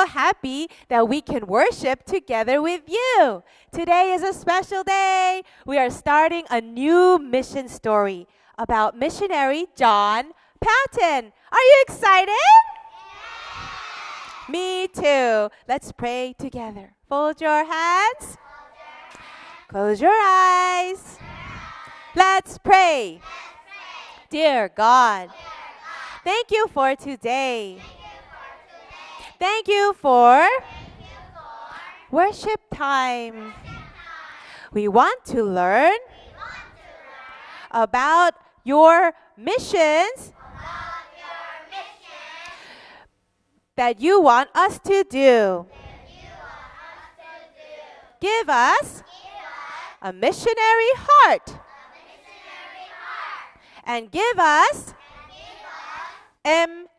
So happy that we can worship together with you. Today is a special day. We are starting a new mission story about missionary John Paton. Are you excited? Yeah. Me too. Let's pray together. Fold your hands. Close your eyes. Let's pray. Dear God, thank you for today. Thank you for worship time. We want to learn about your missions that you want us to do. Give us a missionary heart and give us MT.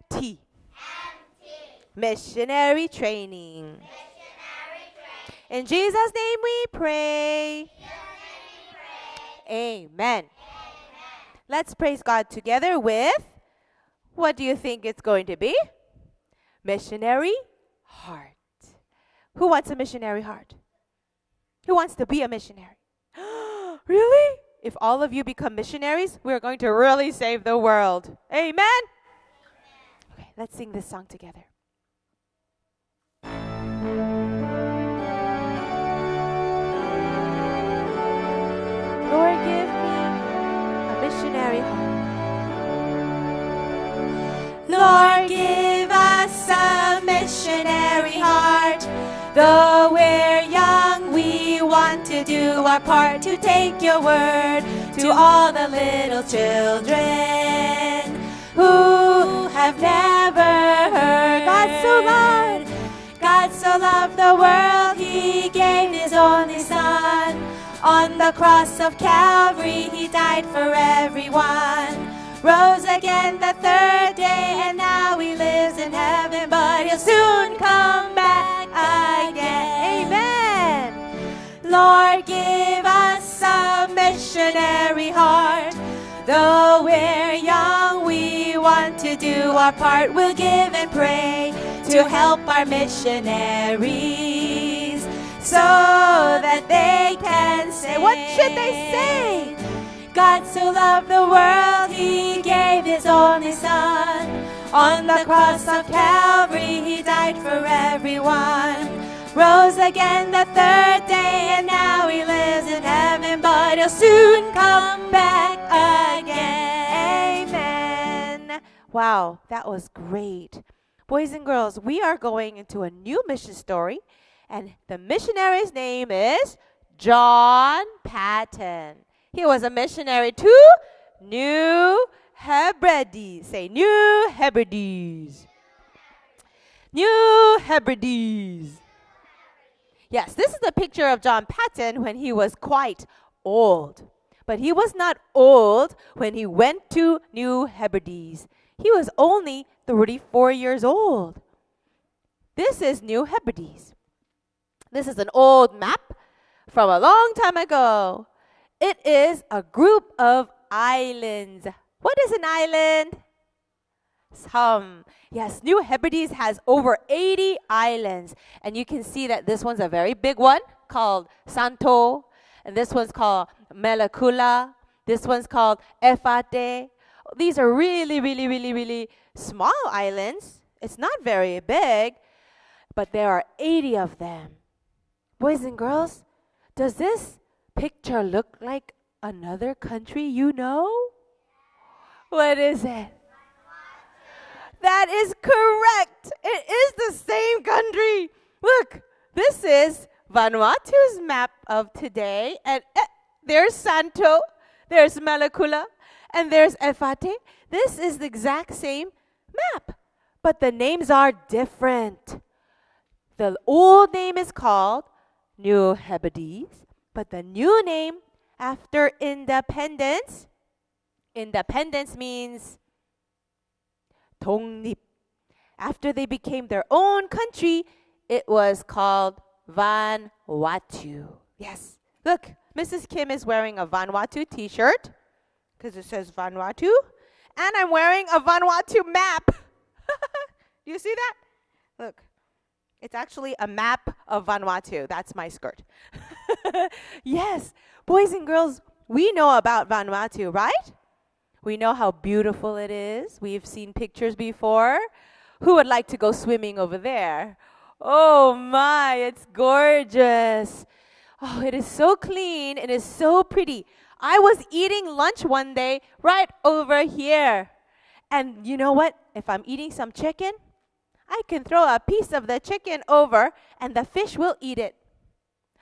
Missionary training. In Jesus' name we pray. Amen. Let's praise God together with what do you think it's going to be? Missionary heart. Who wants a missionary heart? Who wants to be a missionary? really? If all of you become missionaries, we're going to really save the world. Amen? Okay, let's sing this song together. Lord, give me a missionary heart. Lord, give us a missionary heart. Though we're young, we want to do our part to take your word to all the little children who have never heard. God so loved, God so loved the world, He gave His only Son. On the cross of Calvary, He died for everyone. Rose again the third day, and now He lives in heaven, but He'll soon come back again. Amen. Lord, give us a missionary heart. Though we're young, we want to do our part. We'll give and pray to help our missionaries so that they can say, What should they say? God so loved the world, He gave His only Son. On the cross of Calvary, He died for everyone. Rose again the third day, and now He lives in heaven, but He'll soon come back again. Amen. Wow, that was great. Boys and girls, we are going into a new mission story, and the missionary's name is John Paton. He was a missionary to New Hebrides. Say New Hebrides. New Hebrides. Yes, this is a picture of John Paton when he was quite old. But he was not old when he went to New Hebrides. He was only 34 years old. This is New Hebrides. This is an old map from a long time ago. It is a group of islands. What is an island? Some. Yes, New Hebrides has over 80 islands. And you can see that this one's a very big one called Santo. And this one's called Melakula. This one's called Efate. These are really, really, really, really small islands. It's not very big, but there are 80 of them. Boys and girls, does this picture look like another country you know? What is it? That is correct. It is the same country. Look, this is Vanuatu's map of today. And eh, there's Santo, there's Malakula, and there's Efate. This is the exact same map, but the names are different. The old name is called New Hebrides, but the new name after independence, independence means 독립. After they became their own country, it was called Vanuatu. Yes. Look, Mrs. Kim is wearing a Vanuatu t-shirt because it says Vanuatu, and I'm wearing a Vanuatu map. You see that? Look. It's actually a map of Vanuatu. That's my skirt. yes, boys and girls, we know about Vanuatu, right? We know how beautiful it is. We've seen pictures before. Who would like to go swimming over there? Oh my, it's gorgeous. Oh, it is so clean. It is so pretty. I was eating lunch one day right over here. And you know what? If I'm eating some chicken, I can throw a piece of the chicken over and the fish will eat it.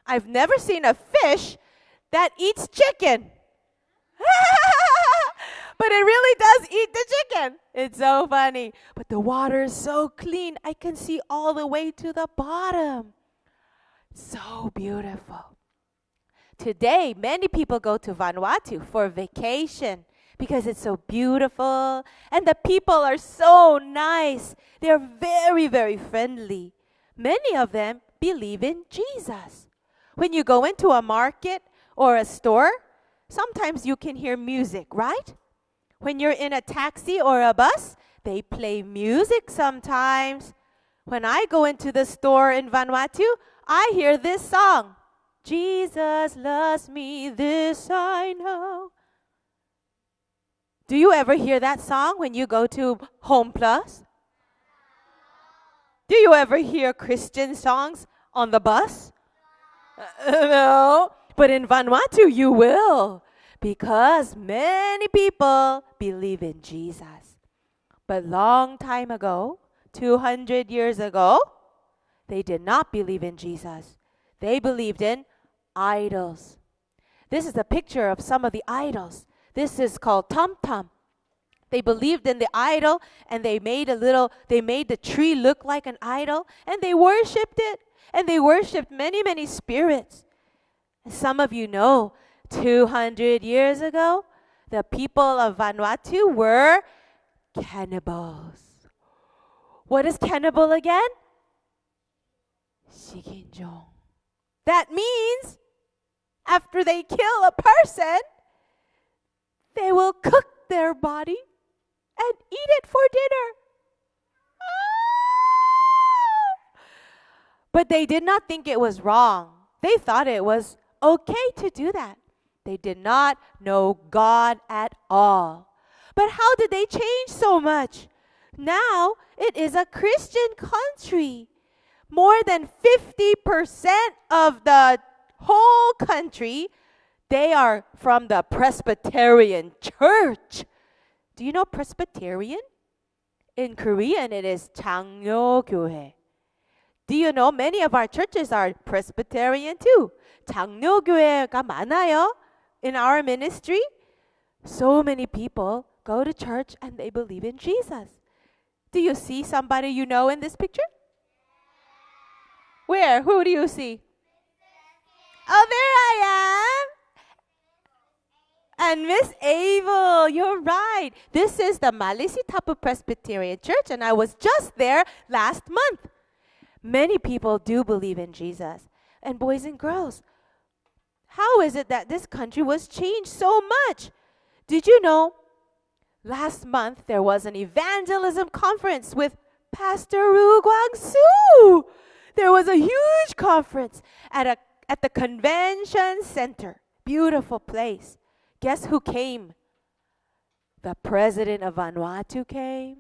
I've never seen a fish that eats chicken. but it really does eat the chicken. It's so funny. But the water is so clean. I can see all the way to the bottom. So beautiful. Today, many people go to Vanuatu for vacation because it's so beautiful and the people are so nice. They're very, very friendly. Many of them believe in Jesus. When you go into a market or a store, sometimes you can hear music, right? When you're in a taxi or a bus, they play music sometimes. When I go into the store in Vanuatu, I hear this song. Jesus loves me, this I know. Do you ever hear that song when you go to Home Plus? Do you ever hear Christian songs on the bus? Uh, no. But in Vanuatu, you will because many people believe in Jesus. But long time ago, 200 years ago, they did not believe in Jesus. They believed in idols. This is a picture of some of the idols. This is called Tum Tum. They believed in the idol and they made a little, they made the tree look like an idol and they worshiped it. And they worshiped many, many spirits. Some of you know 200 years ago, the people of Vanuatu were cannibals. What is cannibal again? Shikinjong. That means after they kill a person, they will cook their body and eat it for dinner. Ah! But they did not think it was wrong. They thought it was okay to do that. They did not know God at all. But how did they change so much? Now it is a Christian country. More than 50% of the whole country, they are from the Presbyterian church. Do you know Presbyterian? In Korean, it is 장로교회. Do you know many of our churches are Presbyterian too? 장로교회가 많아요 in our ministry, so many people go to church and they believe in Jesus. Do you see somebody you know in this picture? Where? Who do you see? Oh, there I am. And Miss Abel, you're right. This is the Malisitapu Presbyterian Church, and I was just there last month. Many people do believe in Jesus. And boys and girls, how is it that this country was changed so much? Did you know? Last month there was an evangelism conference with Pastor Ru Guang Su. There was a huge conference at a at the convention center. Beautiful place. Guess who came? The president of Vanuatu came.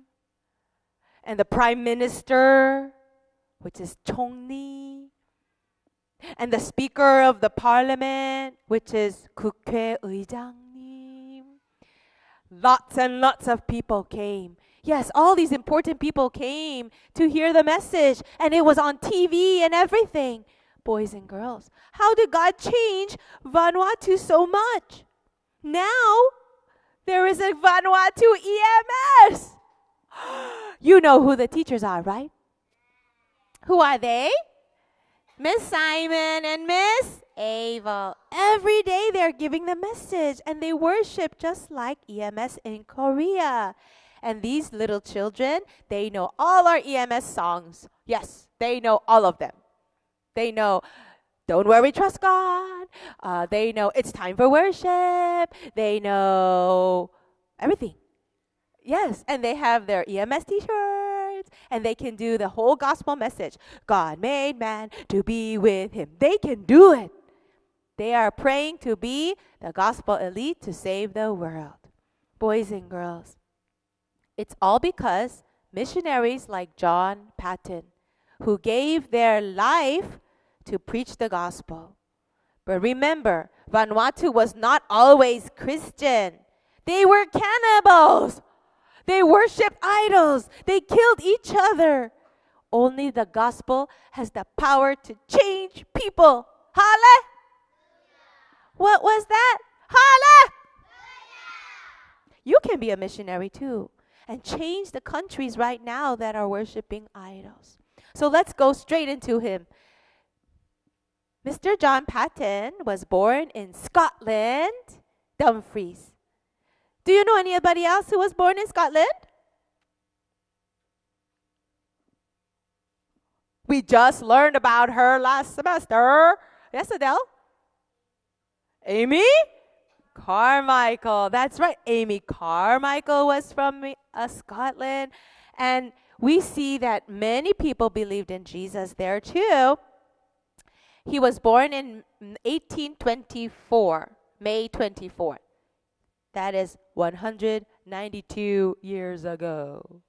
And the prime minister, which is Chong Ni and the Speaker of the Parliament, which is 국회의장님. Lots and lots of people came. Yes, all these important people came to hear the message, and it was on TV and everything. Boys and girls, how did God change Vanuatu so much? Now, there is a Vanuatu EMS. You know who the teachers are, right? Who are they? Miss Simon and Miss Ava. Every day they're giving the message and they worship just like EMS in Korea. And these little children, they know all our EMS songs. Yes, they know all of them. They know Don't Worry, Trust God. Uh, they know It's Time for Worship. They know everything. Yes, and they have their EMS t shirt and they can do the whole gospel message. God made man to be with him. They can do it. They are praying to be the gospel elite to save the world. Boys and girls, it's all because missionaries like John Paton, who gave their life to preach the gospel. But remember, Vanuatu was not always Christian. They were cannibals. They worshiped idols. They killed each other. Only the gospel has the power to change people. Hallelujah. What was that? Hallelujah. You can be a missionary too and change the countries right now that are worshiping idols. So let's go straight into him. Mr. John Paton was born in Scotland, Dumfries. Do you know anybody else who was born in Scotland? We just learned about her last semester. Yes, Adele? Amy? Carmichael. That's right. Amy Carmichael was from uh, Scotland. And we see that many people believed in Jesus there too. He was born in 1824, May 24. That is 192 years ago.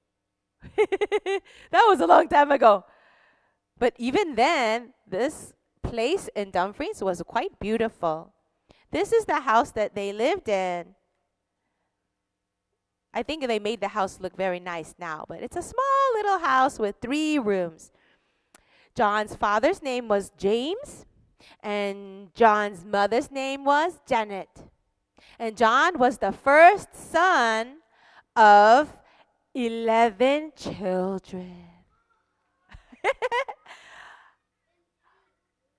that was a long time ago. But even then, this place in Dumfries was quite beautiful. This is the house that they lived in. I think they made the house look very nice now, but it's a small little house with three rooms. John's father's name was James, and John's mother's name was Janet. And John was the first son of 11 children.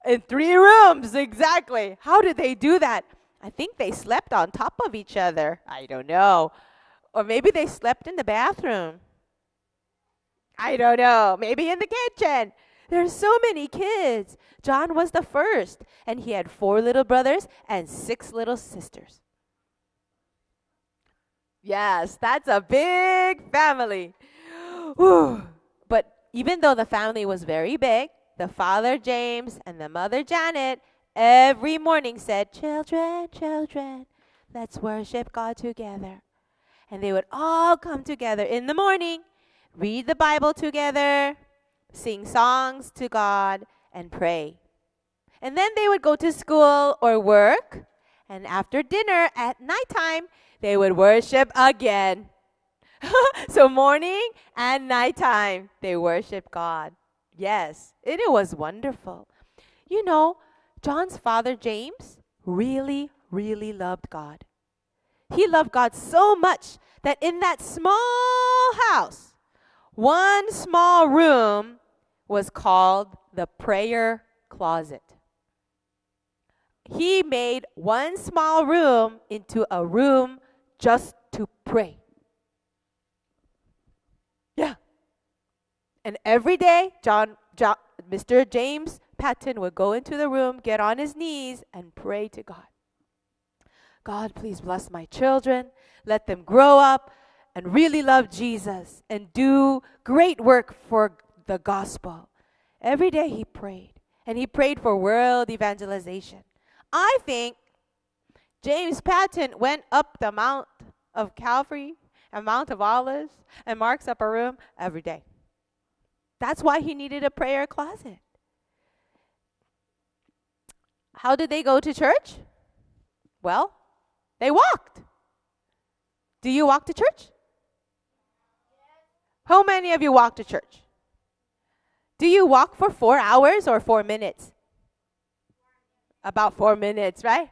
In three rooms, exactly. How did they do that? I think they slept on top of each other. I don't know. Or maybe they slept in the bathroom. I don't know. Maybe in the kitchen. There's so many kids. John was the first, and he had four little brothers and six little sisters. Yes, that's a big family. Whew. But even though the family was very big, the father James and the mother Janet every morning said, Children, children, let's worship God together. And they would all come together in the morning, read the Bible together, sing songs to God, and pray. And then they would go to school or work. And after dinner at nighttime, they would worship again. so morning and nighttime, they worship God. Yes, it, it was wonderful. You know, John's father, James, really, really loved God. He loved God so much that in that small house, one small room was called the prayer closet. He made one small room into a room just to pray. Yeah. And every day, John, John, Mr. James Paton would go into the room, get on his knees, and pray to God. God, please bless my children. Let them grow up and really love Jesus and do great work for the gospel. Every day he prayed, and he prayed for world evangelization. I think James Paton went up the Mount of Calvary and Mount of Olives and Mark's upper room every day. That's why he needed a prayer closet. How did they go to church? Well, they walked. Do you walk to church? How many of you walk to church? Do you walk for four hours or four minutes? About four minutes, right?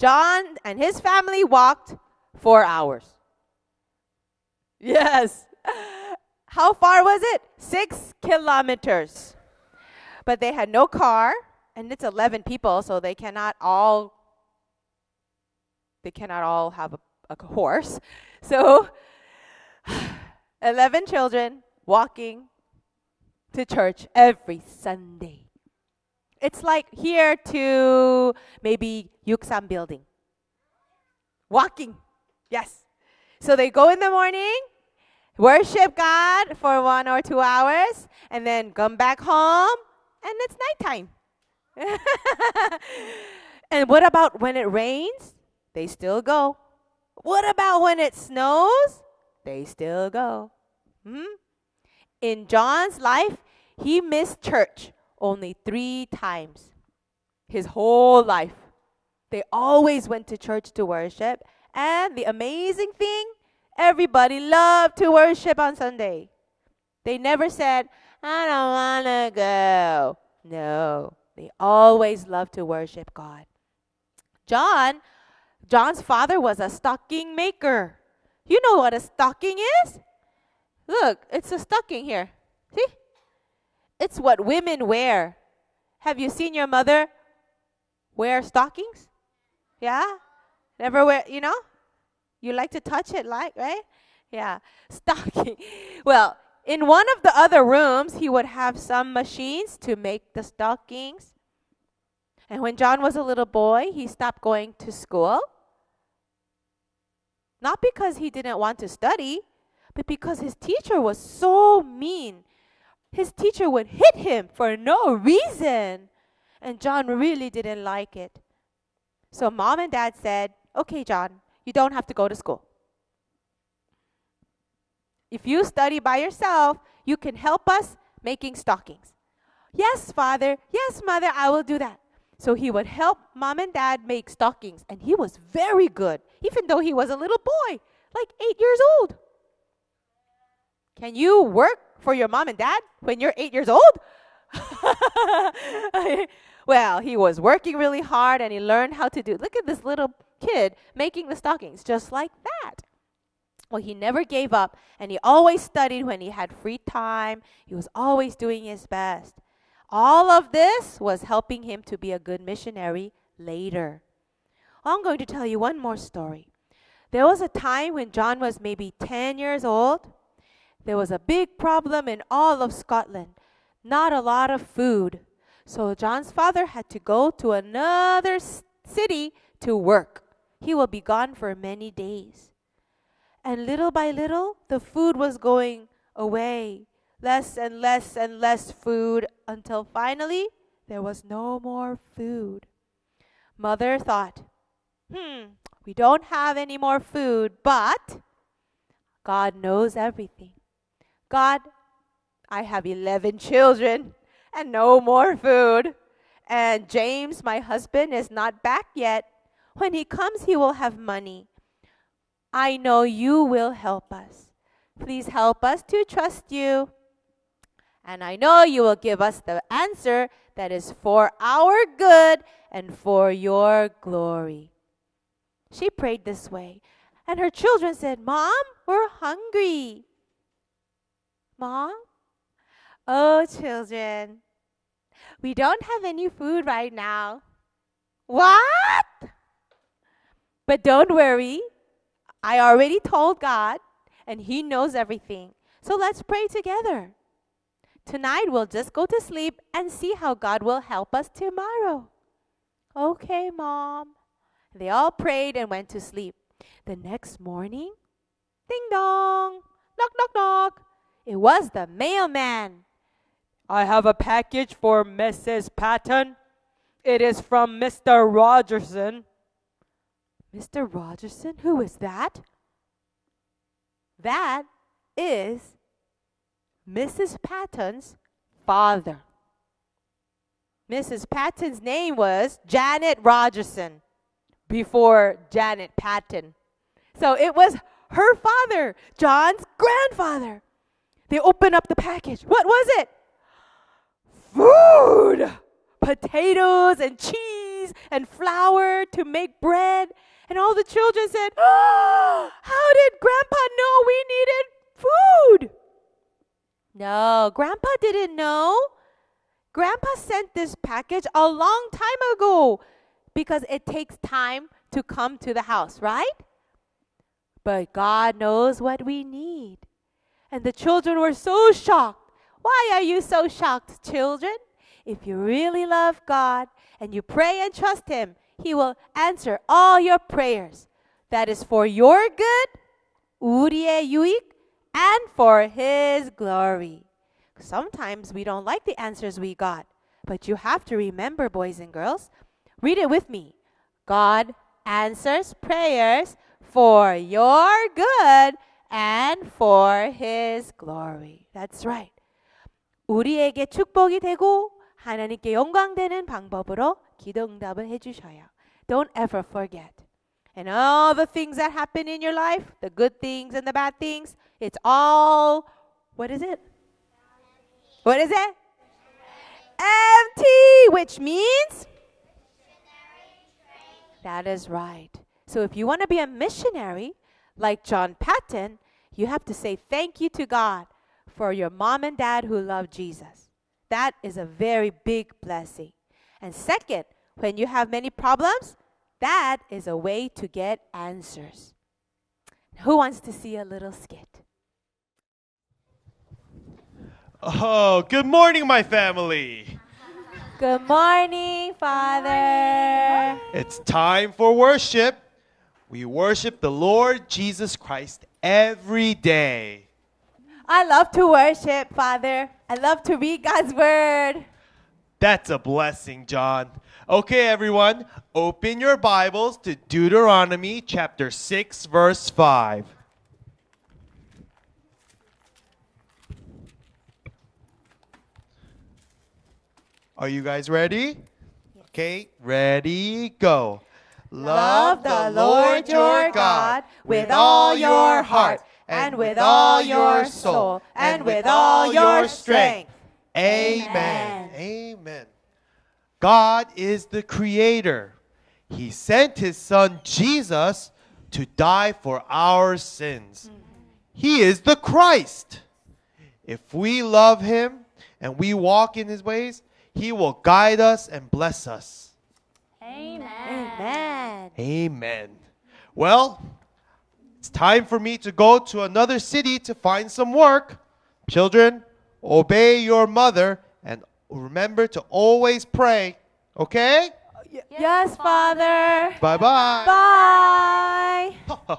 John and his family walked four hours. Yes. How far was it? Six kilometers. But they had no car, and it's 11 people, so they cannot all they cannot all have a, a horse. So 11 children walking to church every Sunday. It's like here to maybe Yuksam building. Walking. Yes. So they go in the morning worship God for one or two hours, and then come back home, and it's nighttime. and what about when it rains? They still go. What about when it snows? They still go. Hmm? In John's life, he missed church only three times his whole life. They always went to church to worship. And the amazing thing, everybody loved to worship on Sunday. They never said, I don't want to go. No, they always loved to worship God. John, John's father was a stocking maker. You know what a stocking is? Look, it's a stocking here. See? It's what women wear. Have you seen your mother wear stockings? Yeah? Never wear, you know? You like to touch it, like, right? Yeah. Stocking. Well, in one of the other rooms, he would have some machines to make the stockings. And when John was a little boy, he stopped going to school. Not because he didn't want to study, but because his teacher was so mean. His teacher would hit him for no reason. And John really didn't like it. So mom and dad said, Okay, John, you don't have to go to school. If you study by yourself, you can help us making stockings. Yes, father. Yes, mother, I will do that. So he would help mom and dad make stockings, and he was very good, even though he was a little boy, like eight years old. Can you work for your mom and dad when you're eight years old? well, he was working really hard and he learned how to do. Look at this little kid making the stockings just like that. Well, he never gave up and he always studied when he had free time. He was always doing his best. All of this was helping him to be a good missionary later. I'm going to tell you one more story. There was a time when John was maybe 10 years old. There was a big problem in all of Scotland. Not a lot of food. So John's father had to go to another city to work. He will be gone for many days. And little by little, the food was going away. Less and less and less food until finally there was no more food. Mother thought, hmm, we don't have any more food, but God knows everything. God, I have 11 children and no more food. And James, my husband, is not back yet. When he comes, he will have money. I know you will help us. Please help us to trust you. And I know you will give us the answer that is for our good and for your glory. She prayed this way. And her children said, Mom, we're hungry. Mom? Oh, children, we don't have any food right now. What? But don't worry. I already told God, and He knows everything. So let's pray together. Tonight we'll just go to sleep and see how God will help us tomorrow. Okay, Mom. They all prayed and went to sleep. The next morning, ding dong, knock, knock, knock. It was the mailman. I have a package for Mrs. Paton. It is from Mr. Rogerson. Mr. Rogerson? Who is that? That is Mrs. Paton's father. Mrs. Paton's name was Janet Rogerson before Janet Paton. So it was her father, John's grandfather. They opened up the package. What was it? Food! Potatoes and cheese and flour to make bread. And all the children said, oh, How did Grandpa know we needed food? No, Grandpa didn't know. Grandpa sent this package a long time ago because it takes time to come to the house, right? But God knows what we need. And the children were so shocked. Why are you so shocked, children? If you really love God and you pray and trust Him, He will answer all your prayers. That is for your good, 우리의 유익, and for His glory. Sometimes we don't like the answers we got, but you have to remember, boys and girls, read it with me. God answers prayers for your good and for His glory. That's right. 우리에게 축복이 되고 하나님께 영광되는 방법으로 기도 응답을 해주셔요. Don't ever forget. And all the things that happen in your life, the good things and the bad things, it's all, what is it? What is it? Empty, which means? That is right. So if you want to be a missionary, like John Paton, you have to say thank you to God for your mom and dad who love Jesus. That is a very big blessing. And second, when you have many problems, that is a way to get answers. Who wants to see a little skit? Oh, good morning, my family. Good morning, Father. It's time for worship. We worship the Lord Jesus Christ every day. I love to worship, Father. I love to read God's word. That's a blessing, John. Okay, everyone, open your Bibles to Deuteronomy chapter 6, verse 5. Are you guys ready? Okay, ready, go. Love the Lord your God with all your heart and with all your soul and with all your strength. Amen. Amen. God is the creator. He sent his son Jesus to die for our sins. He is the Christ. If we love him and we walk in his ways, he will guide us and bless us. Amen. Amen. Amen. Well, it's time for me to go to another city to find some work. Children, obey your mother and remember to always pray. Okay? Yes, Father. Bye bye. Bye.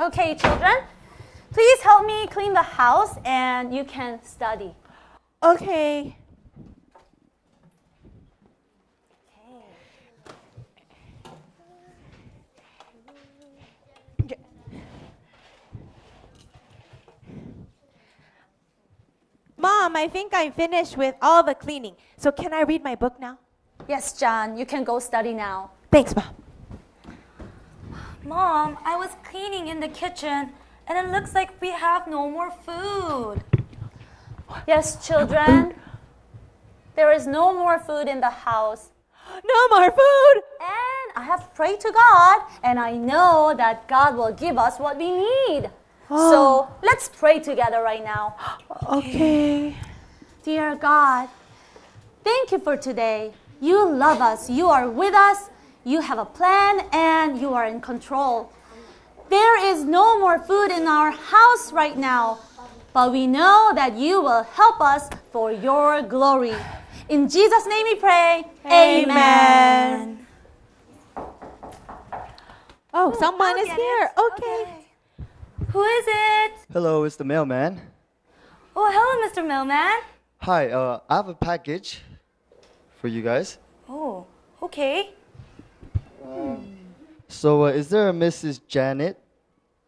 Okay, children, please help me clean the house and you can study. Okay. Mom, I think I'm finished with all the cleaning. So can I read my book now? Yes, John, you can go study now. Thanks, Mom. Mom, I was cleaning in the kitchen and it looks like we have no more food. Yes, children, there is no more food in the house. No more food. And I have prayed to God, and I know that God will give us what we need. So oh. let's pray together right now. Okay. Dear God, thank you for today. You love us, you are with us, you have a plan, and you are in control. There is no more food in our house right now, but we know that you will help us for your glory. In Jesus' name we pray. Amen. Oh, someone is here. it. Okay. Who is it? Hello, it's the mailman. Oh, hello, Mr. Mailman. Hi, uh, I have a package for you guys. Oh, okay. So, uh, is there a Mrs. Janet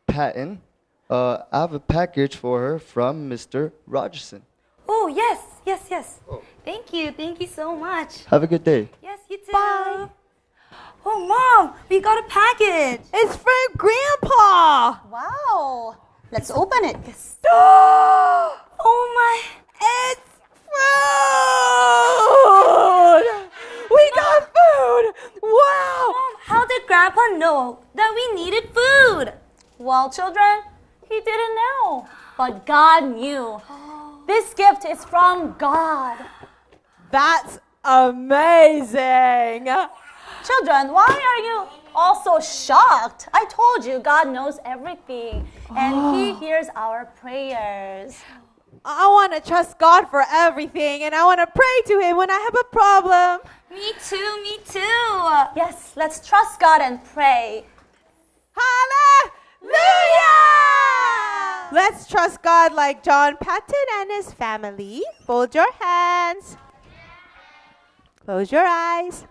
Paton? Uh, I have a package for her from Mr. Rogerson. Oh, yes, yes, yes. Thank you, thank you so much. Have a good day. Yes, you too. Bye. Oh, Mom, we got a package. It's from Grandpa. Wow. Let's open it. Oh, my. It's food. We got food. Wow. Mom, how did Grandpa know that we needed food? Well, children, he didn't know, but God knew. This gift is from God. That's amazing. Children, why are you all so shocked? I told you God knows everything and He oh. hears our prayers. I want to trust God for everything and I want to pray to Him when I have a problem. Me too, me too. Yes, let's trust God and pray. Hallelujah! Let's trust God like John Paton and his family. Fold your hands. Close your eyes.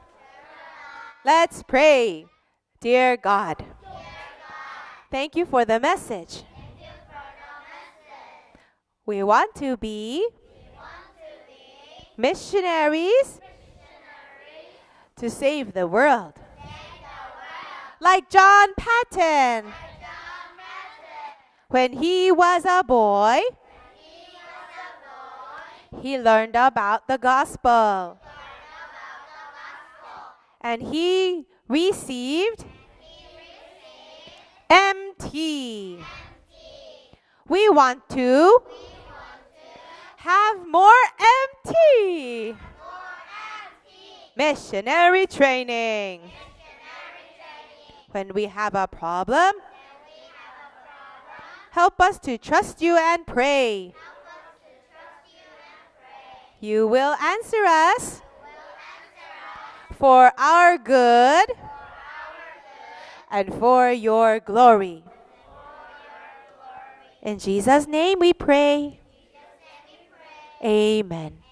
Let's pray. Dear God, thank you for the message. We want to be missionaries to save the world. Like John Paton. When he was a boy, he learned about the gospel. And he received MT. We want to have more MT. Missionary training. When we have a problem, help us to trust you and pray. You will answer us for our good and for your glory. In Jesus' name we pray. Amen.